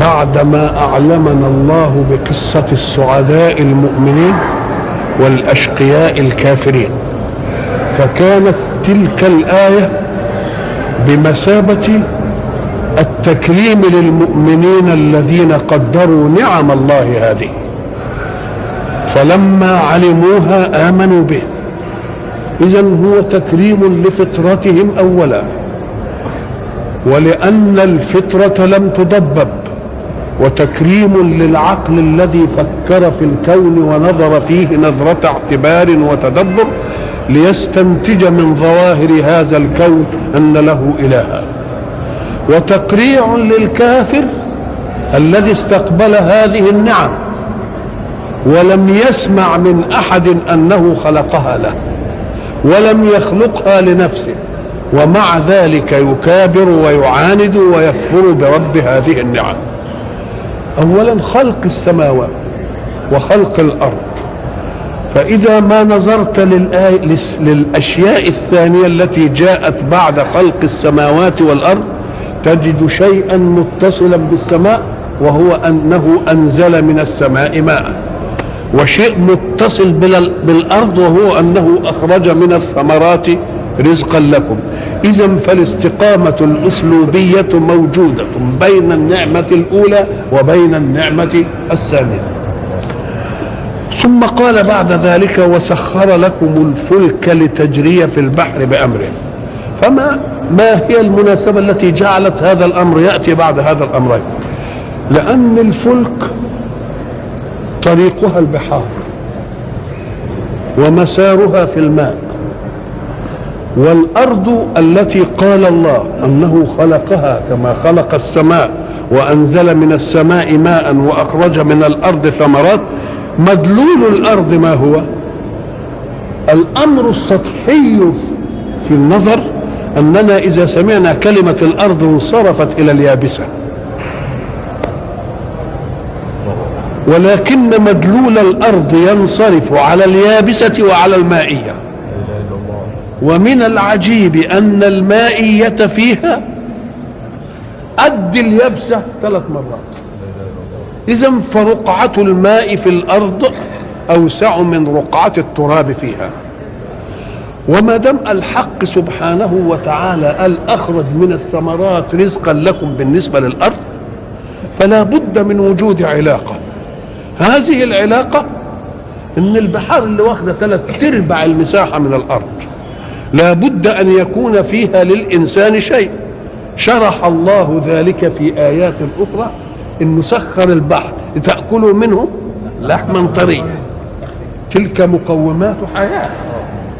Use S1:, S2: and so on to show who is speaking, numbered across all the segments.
S1: بعدما أعلمنا الله بقصة السعداء المؤمنين والأشقياء الكافرين فكانت تلك الآية بمثابة التكريم للمؤمنين الذين قدروا نعم الله هذه فلما علموها آمنوا به. اذا هو تكريم لفطرتهم اولا ولأن الفطرة لم تضبب وتكريم للعقل الذي فكر في الكون ونظر فيه نظرة اعتبار وتدبر ليستنتج من ظواهر هذا الكون أن له إلها وتقريع للكافر الذي استقبل هذه النعم ولم يسمع من أحد أنه خلقها له ولم يخلقها لنفسه ومع ذلك يكابر ويعاند ويكفر برب هذه النعم. اولا خلق السماوات وخلق الأرض. فإذا ما نظرت للأشياء الثانية التي جاءت بعد خلق السماوات والأرض تجد شيئا متصلا بالسماء وهو أنه أنزل من السماء ماء. وشيء متصل بالأرض وهو أنه أخرج من الثمرات رزقا لكم. إذا فالاستقامة الأسلوبية موجودة بين النعمة الأولى وبين النعمة الثانية. ثم قال بعد ذلك وسخر لكم الفلك لتجري في البحر بأمره. فما ما هي المناسبة التي جعلت هذا الأمر يأتي بعد هذا الأمرين؟ لأن الفلك طريقها البحار ومسارها في الماء. والأرض التي قال الله أنه خلقها كما خلق السماء وأنزل من السماء ماء وأخرج من الأرض ثمرات مدلول الأرض ما هو؟ الأمر السطحي في النظر أننا إذا سمعنا كلمة الأرض انصرفت إلى اليابسة. ولكن مدلول الأرض ينصرف على اليابسة وعلى المائية. ومن العجيب أن المائية فيها قد اليابسة ثلاث مرات. إذا فرقعة الماء في الأرض أوسع من رقعة التراب فيها. وما دام الحق سبحانه وتعالى قال أخرج من الثمرات رزقا لكم بالنسبة للأرض فلا بد من وجود علاقة. هذه العلاقة إن البحار اللي واخدة ثلاث أرباع المساحة من الأرض. لا بد أن يكون فيها للإنسان شيء. شرح الله ذلك في آيات أخرى. إن سخر البحر لتأكلوا منه لحما طريا. تلك مقومات حياة.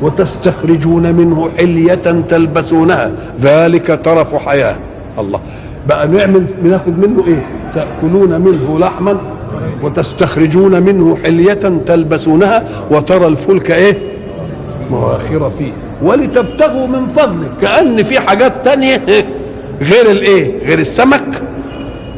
S1: وتستخرجون منه حلية تلبسونها. ذلك طرف حياة. الله. بقى نعمل بناخد منه إيه؟ تأكلون منه لحما وتستخرجون منه حلية تلبسونها. وترى الفلك إيه؟ مواخر فيه. ولتبتغوا من فضله كأن في حاجات تانية غير الإيه؟ غير السمك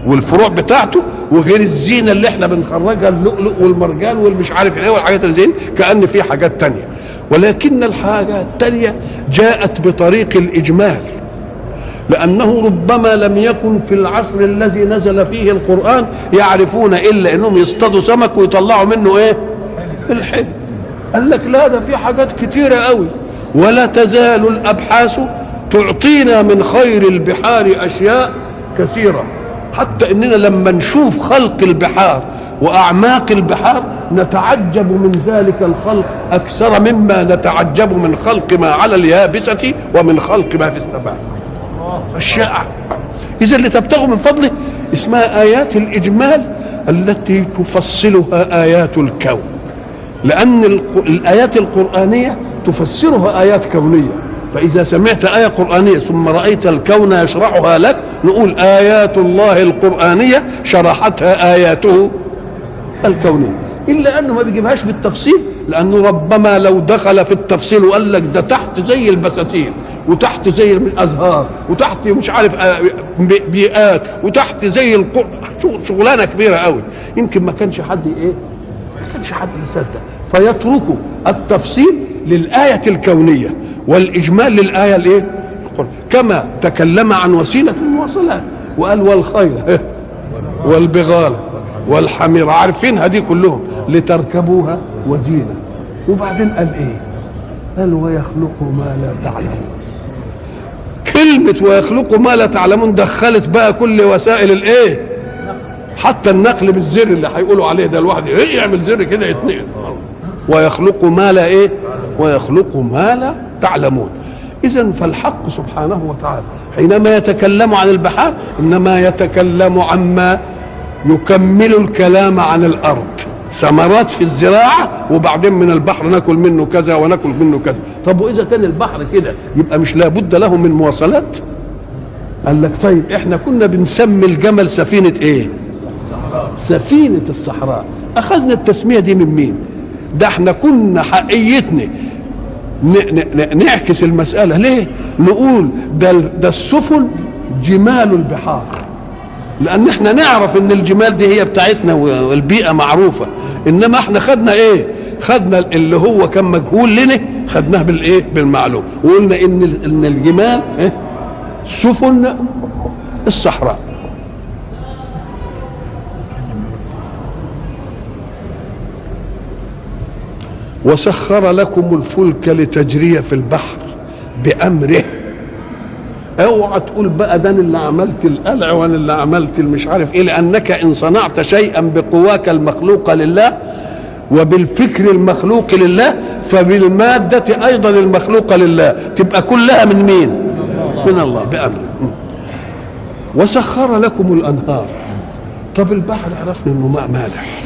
S1: والفروع بتاعته وغير الزينة اللي إحنا بنخرجها اللؤلؤ والمرجان والمش عارف إيه والحاجات الزين كأن في حاجات تانية. ولكن الحاجة التانية جاءت بطريق الإجمال. لأنه ربما لم يكن في العصر الذي نزل فيه القرآن يعرفون إلا أنهم يصطادوا سمك ويطلعوا منه إيه؟ الحلم. قال لك لا ده في حاجات كتيرة قوي. ولا تزال الأبحاث تعطينا من خير البحار أشياء كثيرة. حتى إننا لما نشوف خلق البحار وأعماق البحار نتعجب من ذلك الخلق أكثر مما نتعجب من خلق ما على اليابسة ومن خلق ما في السماء. أشياء. اذا اللي تبتغوا من فضله اسمها آيات الإجمال التي تفصلها آيات الكون. لأن الآيات القرآنية تفسرها آيات كونية. فإذا سمعت آية قرآنية ثم رأيت الكون يشرحها لك نقول آيات الله القرآنية شرحتها آياته الكونية. إلا أنه ما بيجيبهاش بالتفصيل لأنه ربما لو دخل في التفصيل وقال لك ده تحت زي البساتين وتحت زي الأزهار وتحت مش عارف بيئات وتحت زي. شغلانة كبيرة قوي. يمكن ما كانش حد إيه؟ ما كانش حد يصدق. فيتركوا التفصيل للآية الكونية والإجمال للآية الإيه؟ كما تكلم عن وسيلة المواصلات. وقال والخيل والبغال والحمير. عارفينها دي كلهم. لتركبوها وزينة. وبعدين قال إيه؟ قال ويخلق ما لا تعلمون كلمة ويخلق ما لا تعلمون دخلت بقى كل وسائل الإيه؟ حتى النقل بالزر اللي هيقولوا عليه ده الواحد إيه يعمل زر كده يتنقل؟ ويخلق ما لا إيه؟ ويخلق ما لا تعلمون. اذا فالحق سبحانه وتعالى حينما يتكلم عن البحار إنما يتكلم عما يكمل الكلام عن الأرض. ثمرات في الزراعة وبعدين من البحر ناكل منه كذا وناكل منه كذا. طب وإذا كان البحر كده يبقى مش لابد له من مواصلات؟ قال لك طيب إحنا كنا بنسمي الجمل سفينة إيه؟ سفينة الصحراء. أخذنا التسمية دي من مين؟ ده إحنا كنا حقيتنا. نعكس المسألة. ليه؟ نقول ده, ده السفن جمال البحار. لأن إحنا نعرف إن الجمال دي هي بتاعتنا والبيئة معروفة. إنما إحنا خدنا إيه؟ خدنا اللي هو كان مجهول لنا خدناه بالايه بالمعلوم. وقلنا إن إن الجمال إيه؟ سفن الصحراء. وسخر لكم الفلك لتجري في البحر بأمره. أوعى تقول بقى ده اللي عملت القلع وأنا اللي عملت المش عارف إيه لأنك إن صنعت شيئا بقواك المخلوقه لله وبالفكر المخلوق لله فبالمادة أيضا المخلوقة لله. تبقى كلها من مين؟ من الله بأمره. وسخر لكم الأنهار. طب البحر عرفنا أنه ماء مالح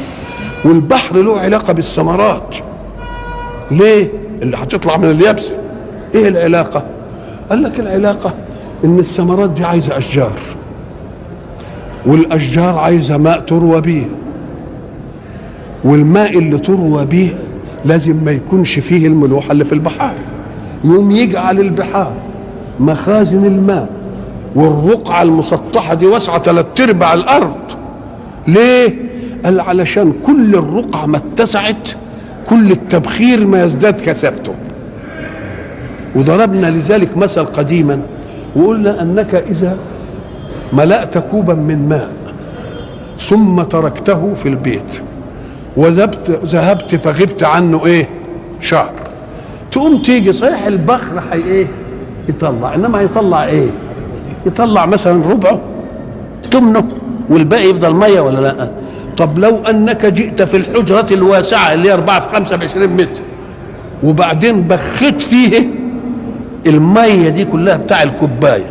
S1: والبحر له علاقة بالثمرات. ليه؟ اللي هتطلع من اليابسة. إيه العلاقة؟ قال لك العلاقة إن الثمرات دي عايزة أشجار والأشجار عايزة ماء تروى بيه والماء اللي تروى بيه لازم ما يكونش فيه الملوحة اللي في البحار. يوم يجعل البحار مخازن الماء والرقعة المسطحة دي واسعة ثلاث أرباع الأرض. ليه؟ قال علشان كل الرقعة ما اتسعت كل التبخير ما يزداد كثافته. وضربنا لذلك مثل قديما وقلنا أنك إذا ملأت كوبا من ماء ثم تركته في البيت وذهبت ذهبت فغبت عنه إيه؟ شهر. تقوم تيجي صحيح البخر حي إيه؟ يطلع. إنما يطلع إيه؟ يطلع مثلا ربعه. تمنه. والباقي يفضل مية ولا لأ؟ طب لو أنك جئت في الحجرة الواسعة اللي هي 4 في 5 ب 20 متر وبعدين بخيت فيه المية دي كلها بتاع الكوباية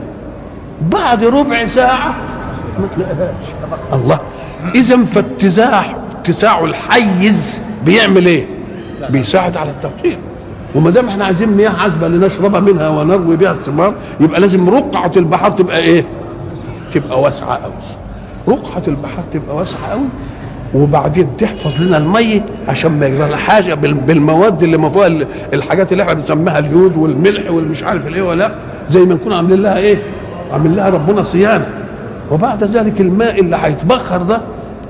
S1: بعد ربع ساعة ما تلاقيهاش الله إذا فاتزاع اتساع الحيز بيعمل إيه؟ بيساعد على التبخير وما دام إحنا عايزين مياه عذبة لنشرب منها ونروي بها الثمار يبقى لازم رقعة البحر تبقى إيه؟ تبقى واسعة قوي. رقعة البحر تبقى واسعة قوي وبعدين تحفظ لنا الميه عشان ما يجرى لها حاجة بالمواد اللي ما الحاجات اللي إحنا بنسميها اليود والملح والمش عارف الايه ولا زي ما نكون عاملين لها إيه؟ عاملين لها ربنا صيانه وبعد ذلك الماء اللي هيتبخر ده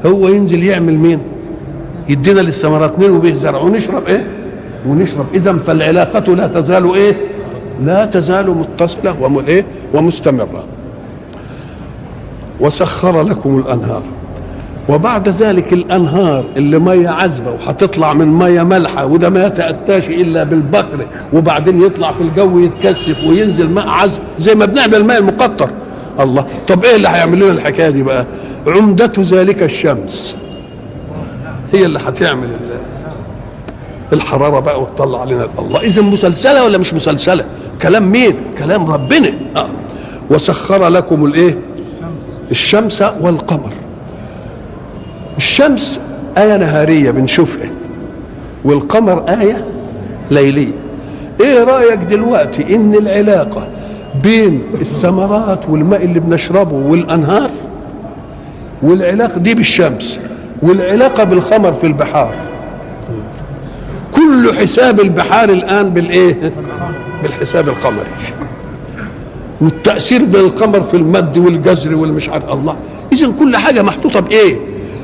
S1: هو ينزل يعمل مين؟ يدينا للثمرات نروي به زرع ونشرب إيه؟ ونشرب اذا فالعلاقة لا تزال إيه؟ لا تزال متصلة وم إيه؟ ومستمرة وسخر لكم الأنهار وبعد ذلك الأنهار اللي مية عذبة وهتطلع من مية مالحه وده ما يتاتاش إلا بالبقر وبعدين يطلع في الجو يتكثف وينزل ماء عذب زي ما بنعمل الماء المقطر. الله. طب إيه اللي هيعمل لنا الحكاية دي بقى؟ عمدة ذلك الشمس. هي اللي هتعمل الحرارة بقى وتطلع علينا الله. إذا مسلسلة ولا مش مسلسلة؟ كلام مين؟ كلام ربنا. آه. وسخر لكم الإيه؟ الشمس والقمر. الشمس آية نهارية بنشوفها والقمر آية ليلية. إيه رأيك دلوقتي إن العلاقة بين الثمرات والماء اللي بنشربه والأنهار؟ والعلاقة دي بالشمس والعلاقة بالخمر في البحار. كل حساب البحار الآن بالإيه؟ بالحساب القمري. والتأثير بالقمر في المد والجزر والمش عارف الله. إذا كل حاجة محطوطة بإيه؟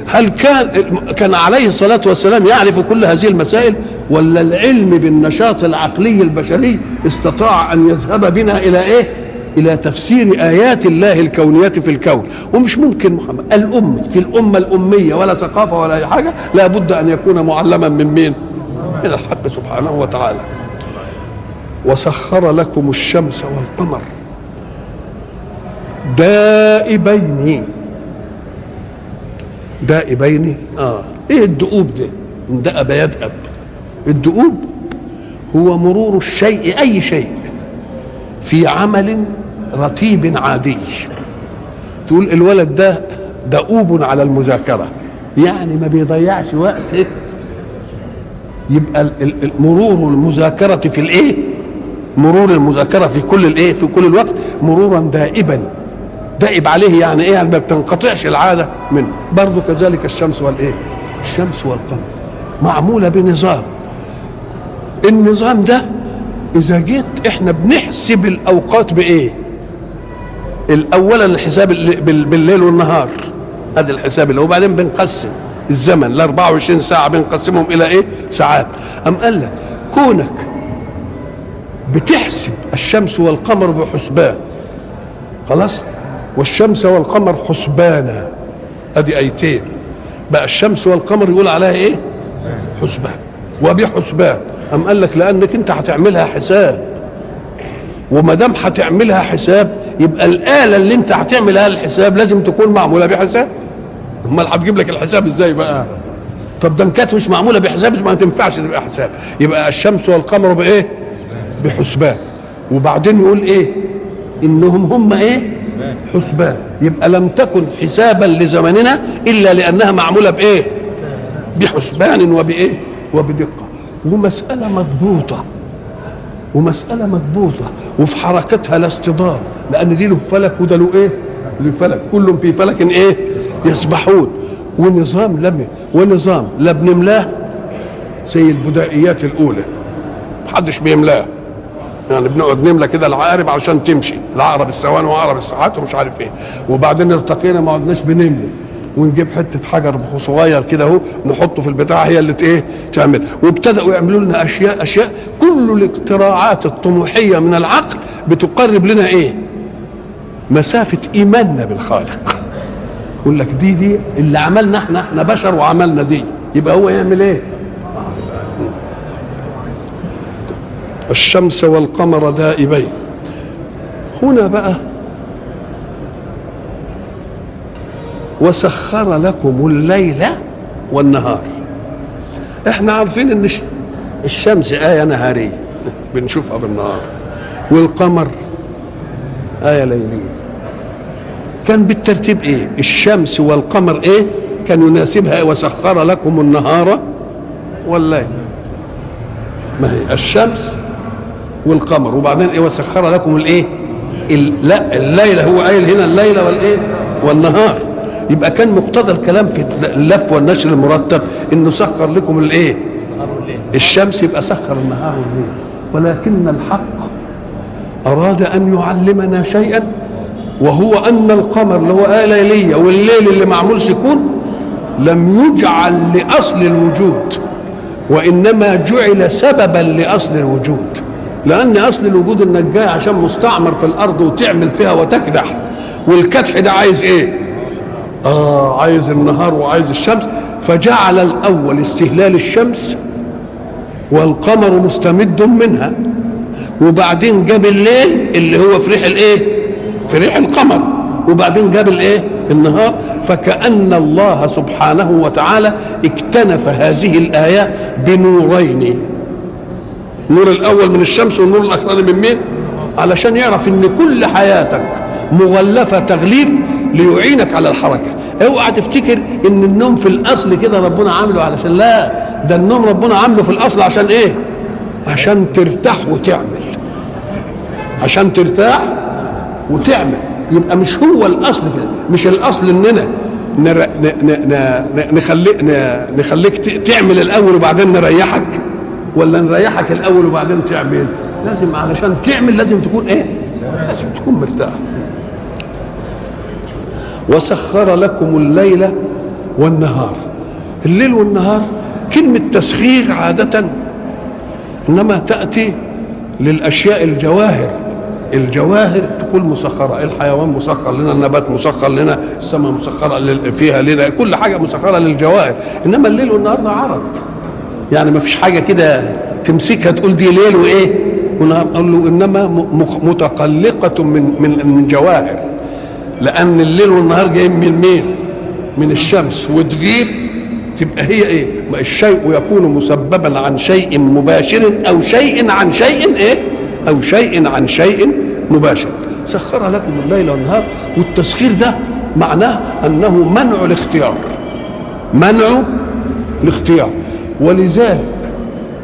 S1: هل كان كان عليه الصلاة والسلام يعرف كل هذه المسائل؟ ولا العلم بالنشاط العقلي البشري استطاع أن يذهب بنا إلى إيه؟ إلى تفسير آيات الله الكونيه في الكون. ومش ممكن محمد. الأم في الأمة الأمية ولا ثقافة ولا أي حاجة لابد أن يكون معلما من مين؟ من الحق سبحانه وتعالى. وسخر لكم الشمس والقمر دائبين. دائبين. آه. إيه الدؤوب ده؟ اندأب يدأب. الدؤوب هو مرور الشيء أي شيء في عمل رتيب عادي. تقول الولد ده دؤوب على المذاكرة. يعني ما بيضيعش وقت. يبقى مرور المذاكرة في الإيه؟ مرور المذاكرة في كل الإيه؟ في كل الوقت مرورا دائبا. دائب عليه يعني إيه؟ ما بتنقطعش العادة منه. برضه كذلك الشمس والإيه؟ الشمس والقمر. معمولة بنظام. النظام ده إذا جيت إحنا بنحسب الأوقات بإيه؟ الاولا الحساب بالليل والنهار. هذا الحساب اللي وبعدين بنقسم. الزمن ال 24 ساعة بنقسمهم إلى إيه؟ ساعات. أم قال لك كونك بتحسب الشمس والقمر بحسبان خلاص؟ والشمس والقمر حسبانا. أدي آيتين. بقى الشمس والقمر يقول عليها إيه؟ حسبان. وبحسبان. أم قال لك لأنك أنت هتعملها حساب. وما دام هتعملها حساب يبقى الآلة اللي أنت هتعملها الحساب لازم تكون معمولة بحساب. أمال هتجيب لك الحساب إزاي بقى؟ طب ده كانت مش معمولة بحساب ما تنفعش تبقى حساب. يبقى الشمس والقمر بإيه؟ بحسبان. وبعدين يقول إيه؟ إنهم هم إيه؟ حسبان يبقى لم تكن حسابا لزمننا إلا لأنها معمولة بإيه؟ بحسبان وبإيه؟ وبدقة ومسألة مضبوطة ومسألة مضبوطة وفي حركتها لا اصطدام لأن دي له فلك وده له إيه؟ له فلك كل في فلك إيه؟ يسبحون ونظام لم ونظام لا بنملاه زي البدائيات الأولى محدش بيملاه يعني بنقعد نملى كده العقارب عشان تمشي. العقرب الثوان وعقرب الساعات ومش عارف إيه. وبعدين ارتقينا ما عدناش بنملي. ونجيب حتة حجر صغير كده اهو نحطه في البتاع هي اللي إيه تعمل. وابتدأوا يعملوا لنا أشياء أشياء كل الاختراعات الطموحية من العقل بتقرب لنا إيه؟ مسافة إيماننا بالخالق. يقول لك دي دي اللي عملنا إحنا إحنا بشر وعملنا دي. يبقى هو يعمل إيه؟ الشمس والقمر دائبين. هنا بقى وسخر لكم الليل والنهار. إحنا عارفين إن الشمس آية نهارية. بنشوفها بالنهار. والقمر آية ليلية. كان بالترتيب إيه؟ الشمس والقمر إيه؟ كان يناسبها وسخر لكم النهار والليل. ما هي؟ الشمس والقمر وبعدين إيه وسخر لكم الإيه؟ لا الليل هو قايل هنا الليل والإيه؟ والنهار. يبقى كان مقتضى الكلام في اللف والنشر المرتب إنه سخر لكم الإيه؟ الشمس يبقى سخر النهار والليل. ولكن الحق أراد أن يعلمنا شيئا وهو أن القمر اللي هو آية ليلية والليل اللي معمول سكون لم يجعل لأصل الوجود وإنما جعل سببا لأصل الوجود. لأن أصل الوجود انك جاي عشان مستعمر في الأرض وتعمل فيها وتكدح. والكدح ده عايز إيه؟ آه عايز النهار وعايز الشمس. فجعل الأول استهلال الشمس والقمر مستمد منها. وبعدين جاب الليل اللي هو في ريح الإيه؟ في ريح القمر. وبعدين جاب الإيه؟ النهار. فكأن الله سبحانه وتعالى اكتنف هذه الآية بنورين. النور الأول من الشمس والنور الأخراني من مين علشان يعرف إن كل حياتك مغلفة تغليف ليعينك على الحركة اوعى تفتكر إن النوم في الأصل كده ربنا عامله علشان لا ده النوم ربنا عامله في الأصل عشان إيه عشان ترتاح وتعمل عشان ترتاح وتعمل يبقى مش هو الأصل كده مش الأصل إننا. نخليك. نخليك. تعمل الأول وبعدين نريحك ولا نريحك الأول وبعدين تعمل. لازم علشان تعمل لازم تكون إيه؟ لازم تكون مرتاح. وسخر لكم الليل والنهار. الليل والنهار كلمة تسخير عادة إنما تأتي للأشياء الجواهر. الجواهر تقول مسخرة. الحيوان مسخر لنا؟ النبات مسخر لنا؟ السماء مسخرة فيها لنا؟ كل حاجة مسخرة للجواهر. إنما الليل والنهار ده عرض. يعني ما فيش حاجة كده تمسكها تقول دي ليل وإيه ونهار قال له إنما متقلقة من من من جواهر لأن الليل والنهار جايين من مين؟ من الشمس وتغيب تبقى هي إيه؟ الشيء يكون مسببا عن شيء مباشر أو شيء عن شيء إيه؟ أو شيء عن شيء مباشر. سخر لكم الليل والنهار والتسخير ده معناه أنه منع الاختيار. منع الاختيار ولذلك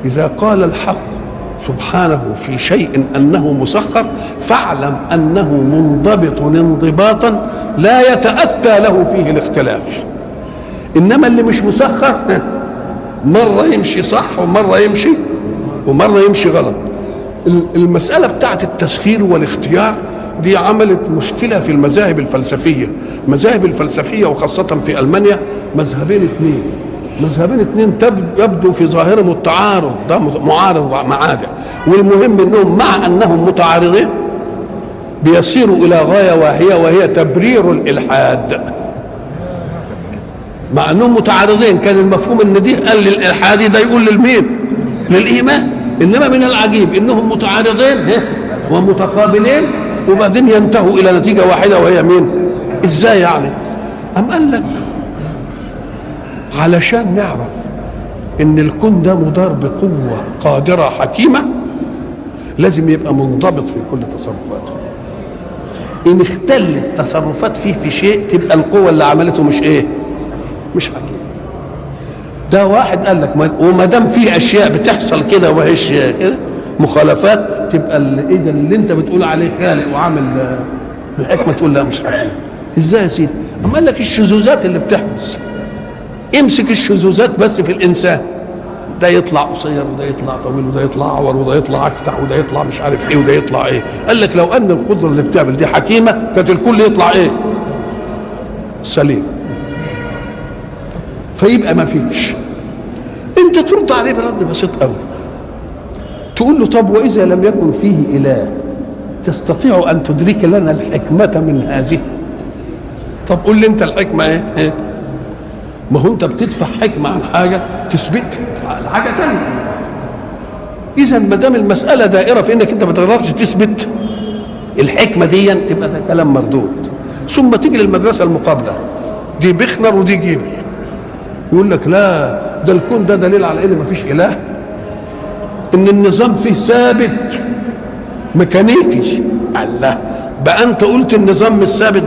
S1: إذا قال الحق سبحانه في شيء أنه مسخر فاعلم أنه منضبط انضباطا لا يتأتى له فيه الاختلاف. إنما اللي مش مسخر مرة يمشي صح ومرة يمشي ومرة يمشي غلط. المسألة بتاعت التسخير والاختيار دي عملت مشكلة في المذاهب الفلسفية. المذاهب الفلسفية وخاصة في ألمانيا مذهبين اثنين مذهبين اثنين يبدو في ظاهرهم التعارض ده معارض مع والمهم إنهم مع أنهم متعارضين بيصيروا إلى غاية واهيه وهي تبرير الإلحاد. مع أنهم متعارضين كان المفهوم إن دي قال للالحادي ده يقول للمين؟ للإيمان. إنما من العجيب إنهم متعارضين ومتقابلين وبعدين ينتهوا إلى نتيجة واحدة وهي مين؟ إزاي يعني؟ أم قال لك علشان نعرف إن الكون ده مدار بقوة قادرة حكيمة لازم يبقى منضبط في كل تصرفاته. إن اختلت تصرفات فيه في شيء تبقى القوة اللي عملته مش إيه؟ مش حكيم ده واحد قال لك وما دام في أشياء بتحصل كده وهيش كده مخالفات تبقى إذا اللي أنت بتقول عليه خالق وعامل الحكمه تقول لا مش حكيم. إزاي يا سيدي؟ أما قال لك الشذوذات اللي بتحدث. امسك الشذوذات بس في الإنسان. ده يطلع قصير وده يطلع طويل وده يطلع أعور وده يطلع أكتع وده يطلع مش عارف إيه وده يطلع إيه. قال لك لو أن القدرة اللي بتعمل دي حكيمة كانت الكل يطلع إيه؟ سليم. فيبقى ما فيش. أنت ترد عليه برد بسيط قوي تقول له طب وإذا لم يكن فيه إله تستطيع أن تدرك لنا الحكمة من هذه؟ طب قول لي أنت الحكمة إيه, إيه؟ ما هو انت بتدفع حكمة عن حاجة على حاجة ثانية إذا ما دام المسألة دائرة في إنك أنت ما تقدرش تثبت الحكمة دي تبقى ده كلام مردود. ثم تيجي للمدرسة المقابلة. دي بخنر ودي جيبل يقول لك لا ده الكون ده دليل على إن ما فيش إله. إن النظام فيه ثابت. ميكانيكي. الله. بقى أنت قلت النظام مش ثابت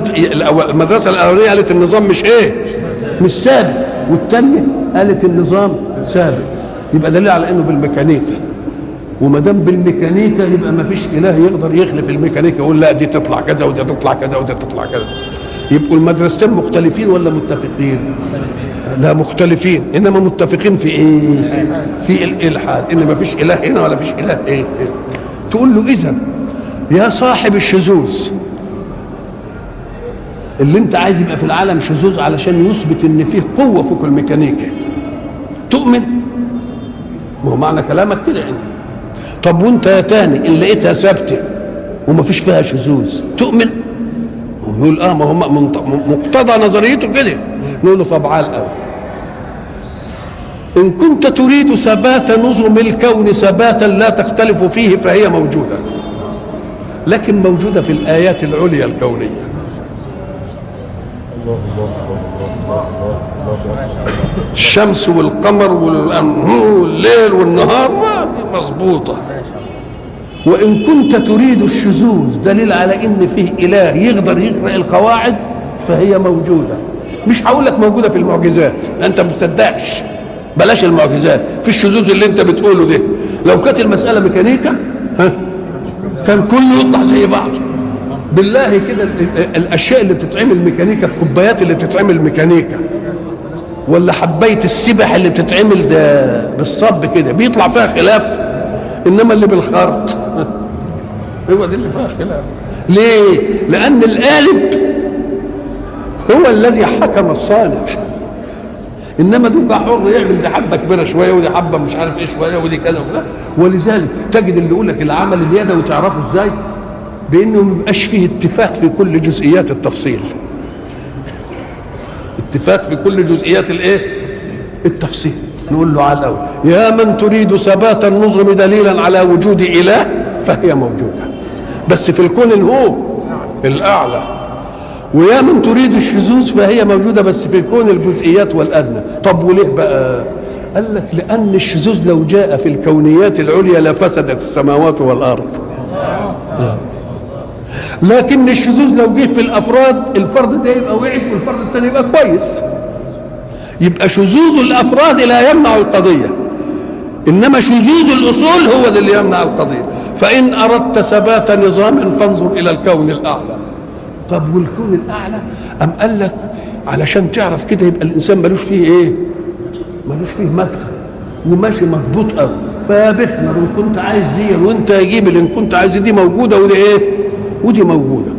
S1: المدرسة الأولانية قالت النظام مش إيه؟ مش ثابت والثانيه قالت النظام ثابت يبقى دليل على إنه بالميكانيكا. وما دام بالميكانيكا يبقى ما فيش إله يقدر يخلف الميكانيكا يقول لا دي تطلع كذا ودي تطلع كذا ودي تطلع كذا. يبقوا المدرستين مختلفين ولا متفقين؟ لا مختلفين. إنما متفقين في إيه؟ في الإلحاد. إن ما فيش إله هنا ولا فيش إله إيه؟ تقول له اذا يا صاحب الشذوذ اللي انت عايز يبقى في العالم شذوذ علشان يثبت ان فيه قوة فوق الميكانيكا تؤمن؟ ما هو معنى كلامك كده يعني. طب وانت يا تاني ان لقيتها ثابتة وما فيش فيها شذوذ تؤمن؟ يقول آه ما هو مقتضى نظريته كده. نقول له طب عال قوي إن كنت تريد ثبات نظم الكون ثباتا لا تختلف فيه فهي موجودة. لكن موجودة في الآيات العليا الكونية. الشمس والقمر والليل والنهار ما مظبوطة وإن كنت تريد الشذوذ دليل على إن فيه إله يقدر يقرأ القواعد فهي موجودة. مش هقول لك موجودة في المعجزات أنت ما تصدقش بلاش المعجزات في الشذوذ اللي أنت بتقوله ده. لو كانت المسألة ميكانيكا ها كان كله يطلع زي بعضه. بالله كده الأشياء اللي بتتعمل ميكانيكا الكوبايات اللي بتتعمل ميكانيكا. ولا حباية السبح اللي بتتعمل ده بالصب كده بيطلع فيها خلاف. إنما اللي بالخرط. هو دي اللي فيها خلاف. ليه؟ لأن القالب هو الذي حكم الصانع. إنما دوك حر يعمل دي حبة كبيرة شوية ودي حبة مش عارف إيه شوية ودي كذا وكذا. ولذلك تجد اللي يقول لك العمل اليدوي تعرفه إزاي؟ بانه ما يبقاش فيه اتفاق في كل جزئيات التفصيل؟ اتفاق في كل جزئيات الايه؟ التفصيل. نقول له على الأول يا من تريد ثبات النظم دليلا على وجود إله فهي موجودة. بس في الكون هو الأعلى. ويا من تريد الشذوذ فهي موجودة بس في كون الجزئيات والأدنى. طب وليه بقى؟ قال لك لأن الشذوذ لو جاء في الكونيات العليا لفسدت السماوات والأرض. لكن الشذوذ لو جه في الأفراد الفرد ده يبقى وحش والفرد الثاني يبقى كويس. يبقى شذوذ الأفراد لا يمنع القضية. إنما شذوذ الأصول هو اللي يمنع القضية. فإن أردت ثبات نظام فانظر إلى الكون الأعلى. طب والكون الأعلى؟ أم قال لك علشان تعرف كده يبقى الإنسان ملوش فيه إيه؟ ملوش فيه مدخل. وماشي مضبوط قوي فبخنا ان كنت عايز دي وانت يجيب اللي كنت عايز دي موجودة ودي إيه؟ ودي موجودة.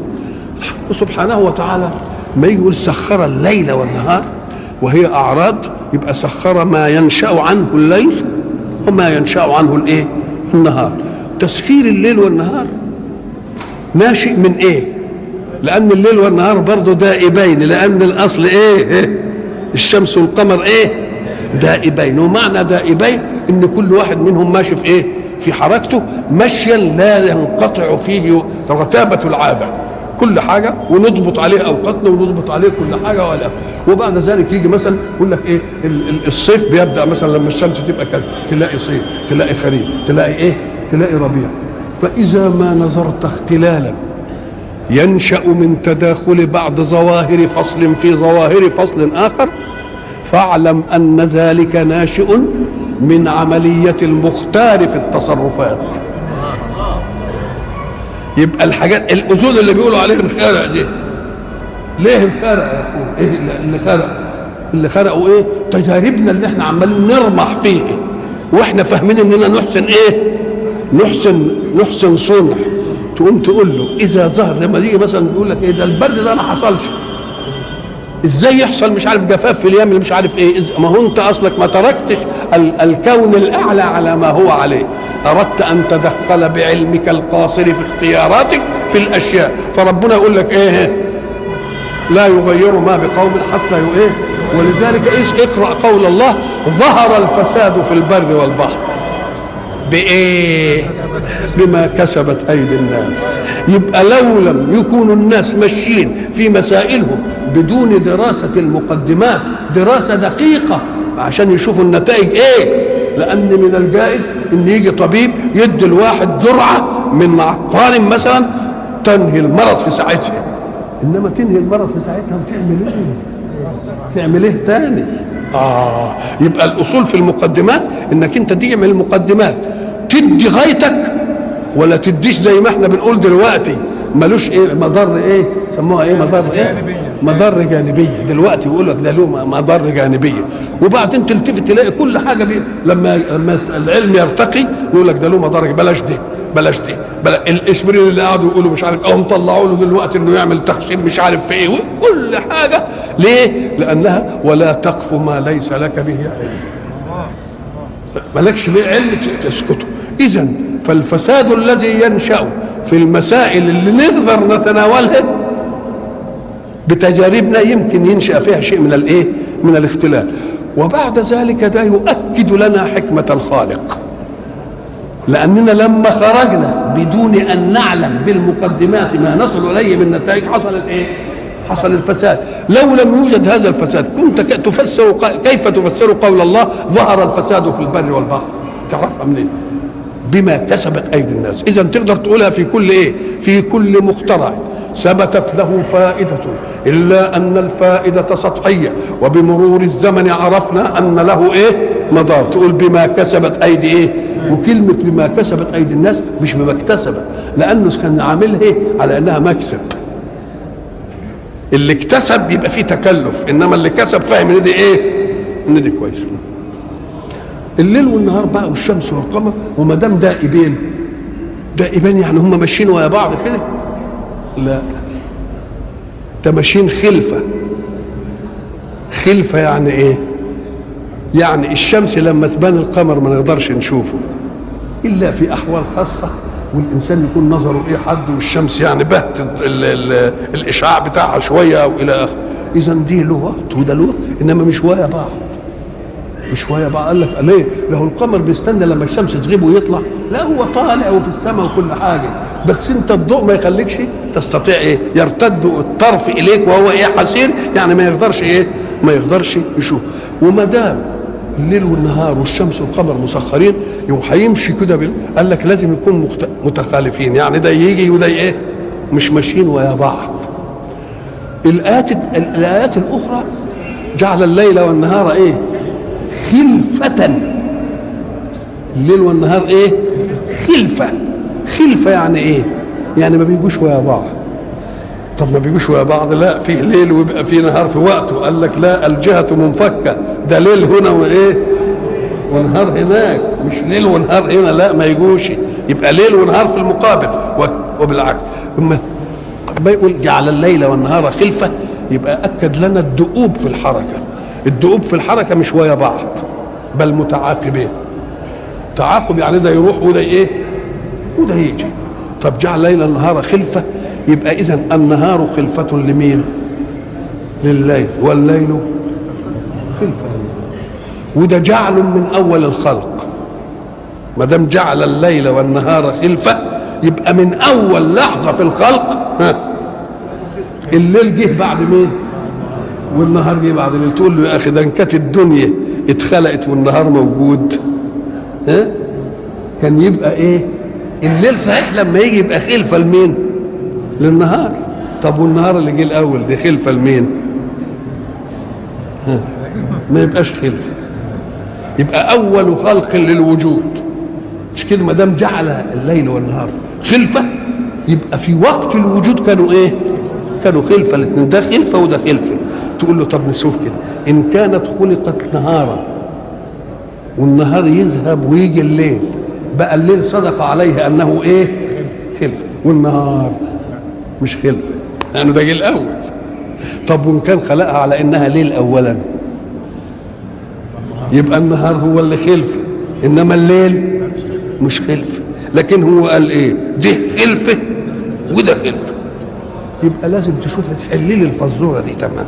S1: الحق سبحانه وتعالى ما يقول سخر الليل والنهار وهي أعراض يبقى سخر ما ينشأ عنه الليل وما ينشأ عنه الإيه؟ النهار. تسخير الليل والنهار ناشئ من إيه؟ لأن الليل والنهار برضه دائبين لأن الأصل إيه؟ الشمس والقمر إيه؟ دائبين. ومعنى دائبين إن كل واحد منهم ماشي في إيه؟ في حركته مشيا لا ينقطع فيه رتابة العادة كل حاجة ونضبط عليه أوقاتنا ونضبط عليه كل حاجة ولا. وبعد ذلك يجي مثلا يقول لك إيه الصيف بيبدأ مثلا لما الشمس تبقى كذا تلاقي صيف تلاقي خريف تلاقي إيه تلاقي ربيع. فإذا ما نظرت اختلالا ينشأ من تداخل بعض ظواهر فصل في ظواهر فصل آخر فاعلم أن ذلك ناشئ من عملية المختار في التصرفات. يبقى الحاجات الأصول اللي بيقولوا عليه انخرق دي. ليه انخرق يا أخويا؟ إيه اللي خرق اللي خرقوا إيه؟ تجاربنا اللي إحنا عمالين نرمح فيه. وإحنا فاهمين إننا نحسن إيه؟ نحسن نحسن صنع. تقوم تقول له إذا ظهر لما يجي مثلا يقول لك إيه؟ ده البرد ده ما حصلش. إزاي يحصل مش عارف جفاف في اليمن مش عارف إيه ما هو انت اصلك ما تركتش ال- الكون الاعلى على ما هو عليه. أردت أن تدخل بعلمك القاصر في اختياراتك في الأشياء. فربنا يقول لك إيه؟ لا يغير ما بقوم حتى إيه ولذلك اقرأ قول الله. ظهر الفساد في البر والبحر. بإيه؟ بما كسبت أيدي الناس. يبقى لو لم يكونوا الناس ماشيين في مسائلهم بدون دراسة المقدمات دراسة دقيقة عشان يشوفوا النتائج إيه؟ لأن من الجائز إن يجي طبيب يدي الواحد جرعة من عقار مثلا تنهي المرض في ساعتها. إنما تنهي المرض في ساعتها وتعمل إيه؟ تعمل إيه تاني؟ آه. يبقى الأصول في المقدمات إنك أنت تعمل المقدمات. تدي غايتك ولا تديش زي ما إحنا بنقول دلوقتي. ملوش إيه مضر إيه؟ سموها إيه؟ مضر إيه؟ مضر جانبية. دلوقتي بيقول لك ده له مضر جانبية. وبعدين تلتفت تلاقي كل حاجة دي لما لما العلم يرتقي يقول لك ده له مضر بلاش دي بلاش دي. بلا الاسبرين اللي قعدوا يقولوا مش عارف اهم طلعوا له دلوقتي إنه يعمل تخشين مش عارف في إيه. كل حاجة. ليه؟ لأنها ولا تقف ما ليس لك به علم. مالكش به علم تسكته. اذا فالفساد الذي ينشأ في المسائل اللي نقدر نتناولها بتجاربنا يمكن ينشأ فيها شيء من الإيه؟ من الاختلاف وبعد ذلك ده يؤكد لنا حكمة الخالق. لأننا لما خرجنا بدون أن نعلم بالمقدمات ما نصل إليه من نتائج حصلت إيه؟ حصل الفساد. لو لم يوجد هذا الفساد كنت تفسر كيف تفسر قول الله؟ ظهر الفساد في البر والبحر. تعرفها منين؟ بما كسبت أيدي الناس. اذا تقدر تقولها في كل إيه؟ في كل مخترع. ثبتت له فائدة إلا أن الفائدة سطحية. وبمرور الزمن عرفنا أن له إيه؟ مدار. تقول بما كسبت أيدي إيه؟ وكلمة بما كسبت أيدي الناس مش بما اكتسبت. لأنه كان عاملها إيه؟ على أنها مكسب اللي اكتسب يبقى فيه تكلف. إنما اللي كسب فاهم إن دي إيه؟ إن دي كويس الليل والنهار بقى والشمس والقمر وما دام دائبين. دائبين يعني هم ماشيين ويا بعض كده؟ لا. ده ماشيين خلفة. خلفة يعني إيه؟ يعني الشمس لما تبان القمر ما نقدرش نشوفه. إلا في أحوال خاصة والإنسان يكون نظره إيه حد والشمس يعني بهت ال ال الإشعاع بتاعها شوية أو إلى آخره. اذا دي له وقت وده له وقت إنما مش ويا بعض مش ويا بعض قال لك ليه؟ له القمر بيستنى لما الشمس تغيب ويطلع لا هو طالع وفي السماء وكل حاجة بس انت الضوء ما يخليكش تستطيع إيه؟ يرتد الطرف إليك وهو إيه حسير يعني ما يقدرش إيه؟ ما يقدرش يشوف وما دام الليل والنهار والشمس والقمر مسخرين يوم هيمشي كده. قال لك لازم يكون. متخالفين يعني ده يجي وده إيه مش ماشيين ويا بعض الآيات الآيات الأخرى جعل الليل والنهار إيه خلفة. الليل والنهار إيه؟ خلفة. خلفة يعني إيه؟ يعني ما بيجوش ويا بعض. طب ما بيجوش ويا بعض؟ لا فيه ليل ويبقى فيه نهار في وقته. قال لك لا الجهة منفكة. ده ليل هنا وإيه؟ ونهار هناك. مش ليل ونهار هنا لا ما يجوش. يبقى ليل ونهار في المقابل. وبالعكس. ثم ما يقول جعل الليل والنهار خلفة. يبقى أكد لنا الدؤوب في الحركة. الدؤوب في الحركة مش ويا بعض بل متعاقبين. تعاقب يعني ده يروح وده إيه؟ وده يجي. طب جعل الليل النهار خلفة يبقى إذا النهار خلفة لمين؟ لليل. والليل خلفة وده جعل من أول الخلق. ما دام جعل الليل والنهار خلفة يبقى من أول لحظة في الخلق. ها. الليل جه بعد مين؟ والنهار جه بعد الليل. تقول له يا أخي ده إن كانت الدنيا اتخلقت والنهار موجود. ها؟ كان يبقى إيه؟ الليل صحيح لما يجي يبقى خلفة لمين؟ للنهار. طب والنهار اللي جه الأول دي خلفة لمين؟ ما يبقاش خلفة. يبقى أول خلق للوجود. مش كده؟ ما دام جعل الليل والنهار خلفة يبقى في وقت الوجود كانوا إيه؟ كانوا خلفة. الاثنين ده خلفة وده خلفة. تقول له طب نشوف كده. إن كانت خلقت نهارا والنهار يذهب ويجي الليل بقى الليل صدق عليه أنه إيه؟ خلفة. والنهار مش خلفة. لأنه ده جه الأول طب وإن كان خلقها على إنها ليل اولا يبقى النهار هو اللي خلفة. إنما الليل مش خلفة. لكن هو قال إيه؟ ده خلفة وده خلفة. يبقى لازم تشوف تحل لي الفزورة دي تمام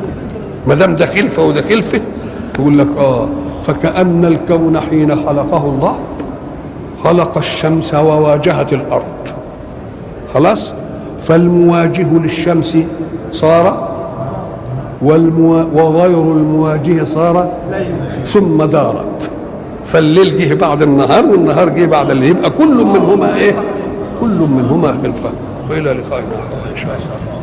S1: ما دام ده خلفة وده خلفة تقول لك آه فكأن الكون حين خلقه الله خلق الشمس وواجهت الأرض. خلاص؟ فالمواجه للشمس صار والمو... وغير المواجه صار ثم دارت. فالليل جه بعد النهار والنهار جه بعد الليل يبقى كل منهما إيه؟ كل منهما خلفة. وإلى آخر إن شاء الله.